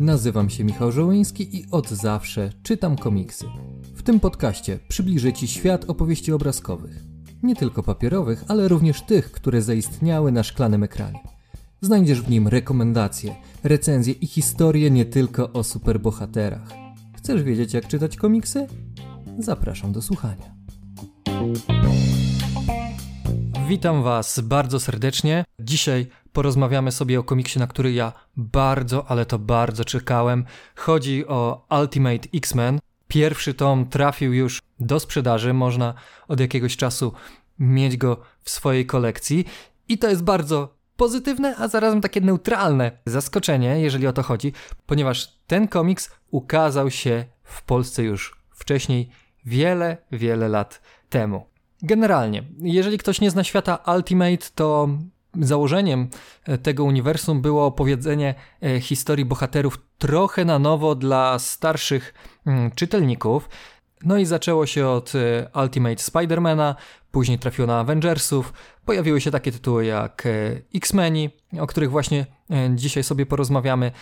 Nazywam się Michał Żołyński i od zawsze czytam komiksy. W tym podcaście przybliżę Ci świat opowieści obrazkowych. Nie tylko papierowych, ale również tych, które zaistniały na szklanym ekranie. Znajdziesz w nim rekomendacje, recenzje i historie nie tylko o superbohaterach. Chcesz wiedzieć, jak czytać komiksy? Zapraszam do słuchania. Witam Was bardzo serdecznie. Dzisiaj porozmawiamy sobie o komiksie, na który ja bardzo, ale to bardzo czekałem. Chodzi o Ultimate X-Men. Pierwszy tom trafił już do sprzedaży, można od jakiegoś czasu mieć go w swojej kolekcji i to jest bardzo pozytywne, a zarazem takie neutralne zaskoczenie, jeżeli o to chodzi, ponieważ ten komiks ukazał się w Polsce już wcześniej, wiele, wiele lat temu. Generalnie, jeżeli ktoś nie zna świata Ultimate, to założeniem e, tego uniwersum było opowiedzenie e, historii bohaterów trochę na nowo dla starszych mm, czytelników. No i zaczęło się od e, Ultimate Spidermana, później trafiło na Avengersów, pojawiły się takie tytuły jak X-Meni, o których właśnie dzisiaj sobie porozmawiamy,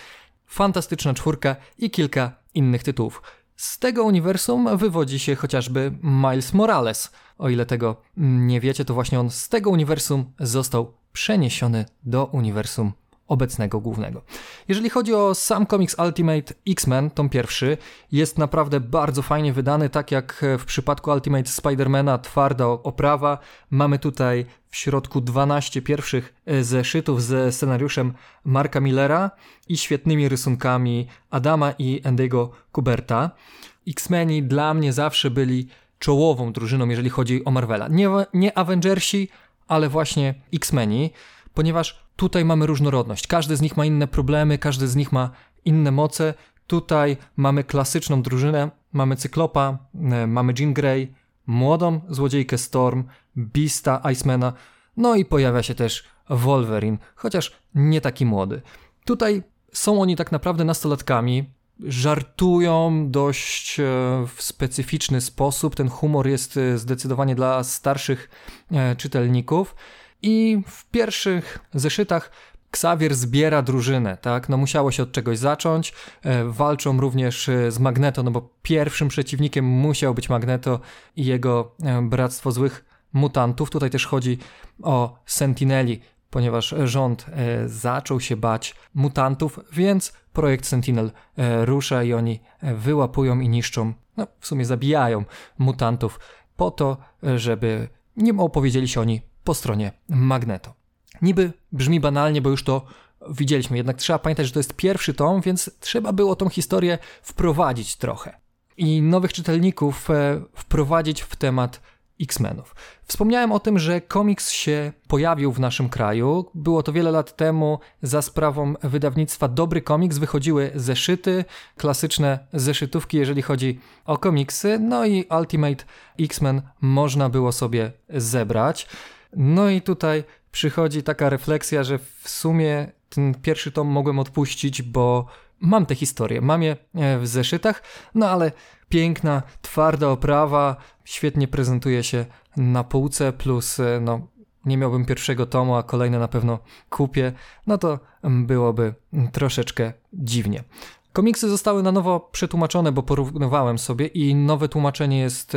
Fantastyczna Czwórka i kilka innych tytułów. Z tego uniwersum wywodzi się chociażby Miles Morales. O ile tego nie wiecie, to właśnie on z tego uniwersum został przeniesiony do uniwersum obecnego głównego. Jeżeli chodzi o sam komiks Ultimate X-Men, tom pierwszy, jest naprawdę bardzo fajnie wydany, tak jak w przypadku Ultimate Spidermana, twarda oprawa. Mamy tutaj w środku 12 pierwszych e, zeszytów ze scenariuszem Marka Millera i świetnymi rysunkami Adama i Andy'ego Kuberta. X-Meni dla mnie zawsze byli czołową drużyną, jeżeli chodzi o Marvela. Nie, nie Avengersi, ale właśnie X-Meni, ponieważ tutaj mamy różnorodność. Każdy z nich ma inne problemy, każdy z nich ma inne moce. Tutaj mamy klasyczną drużynę, mamy Cyklopa, e, mamy Jean Grey, młodą złodziejkę Storm, Beasta, Icemana, no i pojawia się też Wolverine, chociaż nie taki młody. Tutaj są oni tak naprawdę nastolatkami, żartują dość e, w specyficzny sposób. Ten humor jest e, zdecydowanie dla starszych e, czytelników. I w pierwszych zeszytach Xavier zbiera drużynę, tak? No musiało się od czegoś zacząć. Walczą również z Magneto, no bo pierwszym przeciwnikiem musiał być Magneto i jego Bractwo Złych Mutantów. Tutaj też chodzi o Sentineli, ponieważ rząd e, zaczął się bać mutantów, więc projekt Sentinel e, rusza i oni e, wyłapują i niszczą, no w sumie zabijają mutantów po to, żeby nie opowiedzieli się oni po stronie Magneto. Niby brzmi banalnie, bo już to widzieliśmy, jednak trzeba pamiętać, że to jest pierwszy tom, więc trzeba było tą historię wprowadzić trochę i nowych czytelników wprowadzić w temat X-Menów. Wspomniałem o tym, że komiks się pojawił w naszym kraju. Było to wiele lat temu za sprawą wydawnictwa Dobry Komiks. Wychodziły zeszyty, klasyczne zeszytówki, jeżeli chodzi o komiksy. No i Ultimate X-Men można było sobie zebrać. No i tutaj przychodzi taka refleksja, że w sumie ten pierwszy tom mogłem odpuścić, bo mam tę historię, mam je e, w zeszytach, no ale piękna, twarda oprawa, świetnie prezentuje się na półce, plus e, no, nie miałbym pierwszego tomu, a kolejne na pewno kupię, no to byłoby troszeczkę dziwnie. Komiksy zostały na nowo przetłumaczone, bo porównywałem sobie i nowe tłumaczenie jest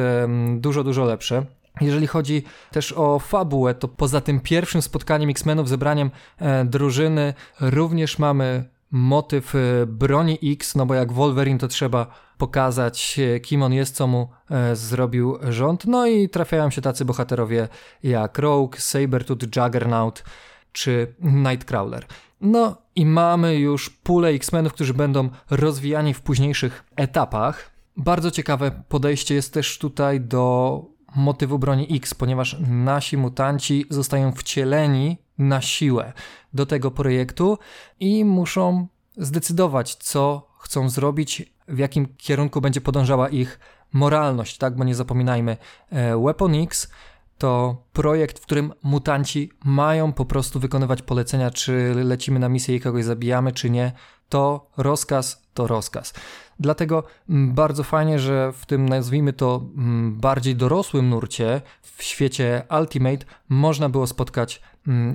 dużo, dużo lepsze. Jeżeli chodzi też o fabułę, to poza tym pierwszym spotkaniem X-Menów, zebraniem e, drużyny, również mamy motyw e, broni X, no bo jak Wolverine to trzeba pokazać, e, kim on jest, co mu e, zrobił rząd. No i trafiają się tacy bohaterowie jak Rogue, Sabertooth, Juggernaut czy Nightcrawler. No i mamy już pulę X-Menów, którzy będą rozwijani w późniejszych etapach. Bardzo ciekawe podejście jest też tutaj do motywu broni X, ponieważ nasi mutanci zostają wcieleni na siłę do tego projektu i muszą zdecydować, co chcą zrobić, w jakim kierunku będzie podążała ich moralność, tak? Bo nie zapominajmy, e, Weapon X to projekt, w którym mutanci mają po prostu wykonywać polecenia, czy lecimy na misję i kogoś zabijamy, czy nie. To rozkaz, to rozkaz. Dlatego mm, bardzo fajnie, że w tym nazwijmy to mm, bardziej dorosłym nurcie w świecie Ultimate można było spotkać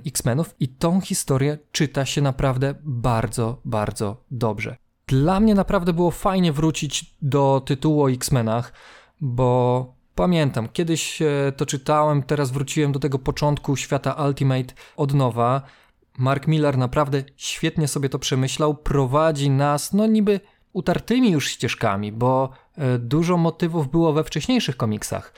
X-Menów i tą historię czyta się naprawdę bardzo, bardzo dobrze. Dla mnie naprawdę było fajnie wrócić do tytułu o X-Menach, bo pamiętam, kiedyś e, to czytałem, teraz wróciłem do tego początku świata Ultimate od nowa. Mark Miller naprawdę świetnie sobie to przemyślał, prowadzi nas, no niby utartymi już ścieżkami, bo e, dużo motywów było we wcześniejszych komiksach.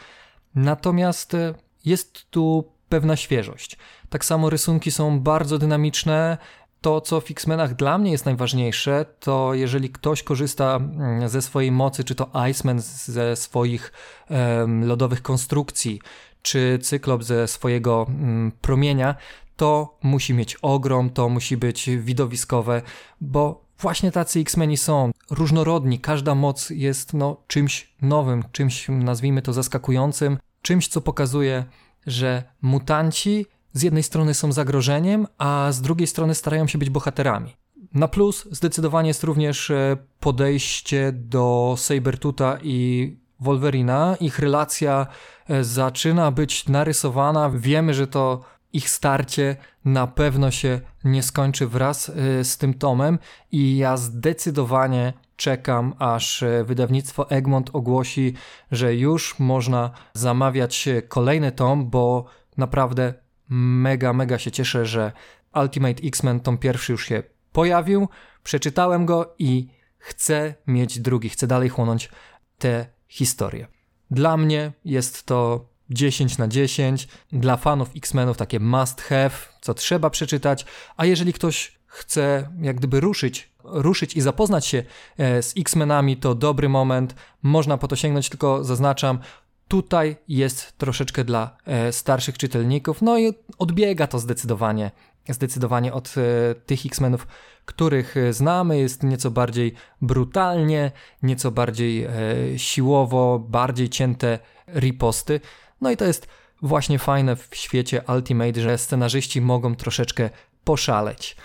Natomiast e, jest tu pewna świeżość. Tak samo rysunki są bardzo dynamiczne. To, co w X-Menach dla mnie jest najważniejsze, to jeżeli ktoś korzysta mm, ze swojej mocy, czy to Iceman ze swoich um, lodowych konstrukcji, czy Cyklop ze swojego um, promienia, to musi mieć ogrom, to musi być widowiskowe, bo właśnie tacy X-Meni są różnorodni, każda moc jest no, czymś nowym, czymś nazwijmy to zaskakującym, czymś, co pokazuje, że mutanci z jednej strony są zagrożeniem, a z drugiej strony starają się być bohaterami. Na plus zdecydowanie jest również e, podejście do Sabertuta i Wolverina. Ich relacja e, zaczyna być narysowana. Wiemy, że to ich starcie na pewno się nie skończy wraz e, z tym tomem i ja zdecydowanie czekam, aż wydawnictwo Egmont ogłosi, że już można zamawiać kolejny tom, bo naprawdę mega, mega się cieszę, że Ultimate X-Men tom pierwszy już się pojawił, przeczytałem go i chcę mieć drugi, chcę dalej chłonąć tę historię. Dla mnie jest to 10 na 10, dla fanów X-Menów takie must have, co trzeba przeczytać, a jeżeli ktoś chce jak gdyby ruszyć, ruszyć i zapoznać się e, z X-Menami, to dobry moment, można po to sięgnąć, tylko zaznaczam, Tutaj jest troszeczkę dla e, starszych czytelników, no i odbiega to zdecydowanie, zdecydowanie od e, tych X-Menów, których znamy. Jest nieco bardziej brutalnie, nieco bardziej siłowo, bardziej cięte riposty. No i to jest właśnie fajne w świecie Ultimate, że scenarzyści mogą troszeczkę poszaleć.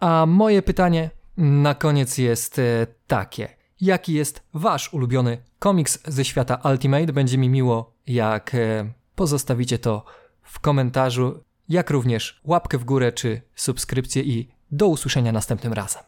A moje pytanie na koniec jest takie jaki jest wasz ulubiony komiks ze świata Ultimate. Będzie mi miło, jak e, pozostawicie to w komentarzu, jak również łapkę w górę czy subskrypcję i do usłyszenia następnym razem.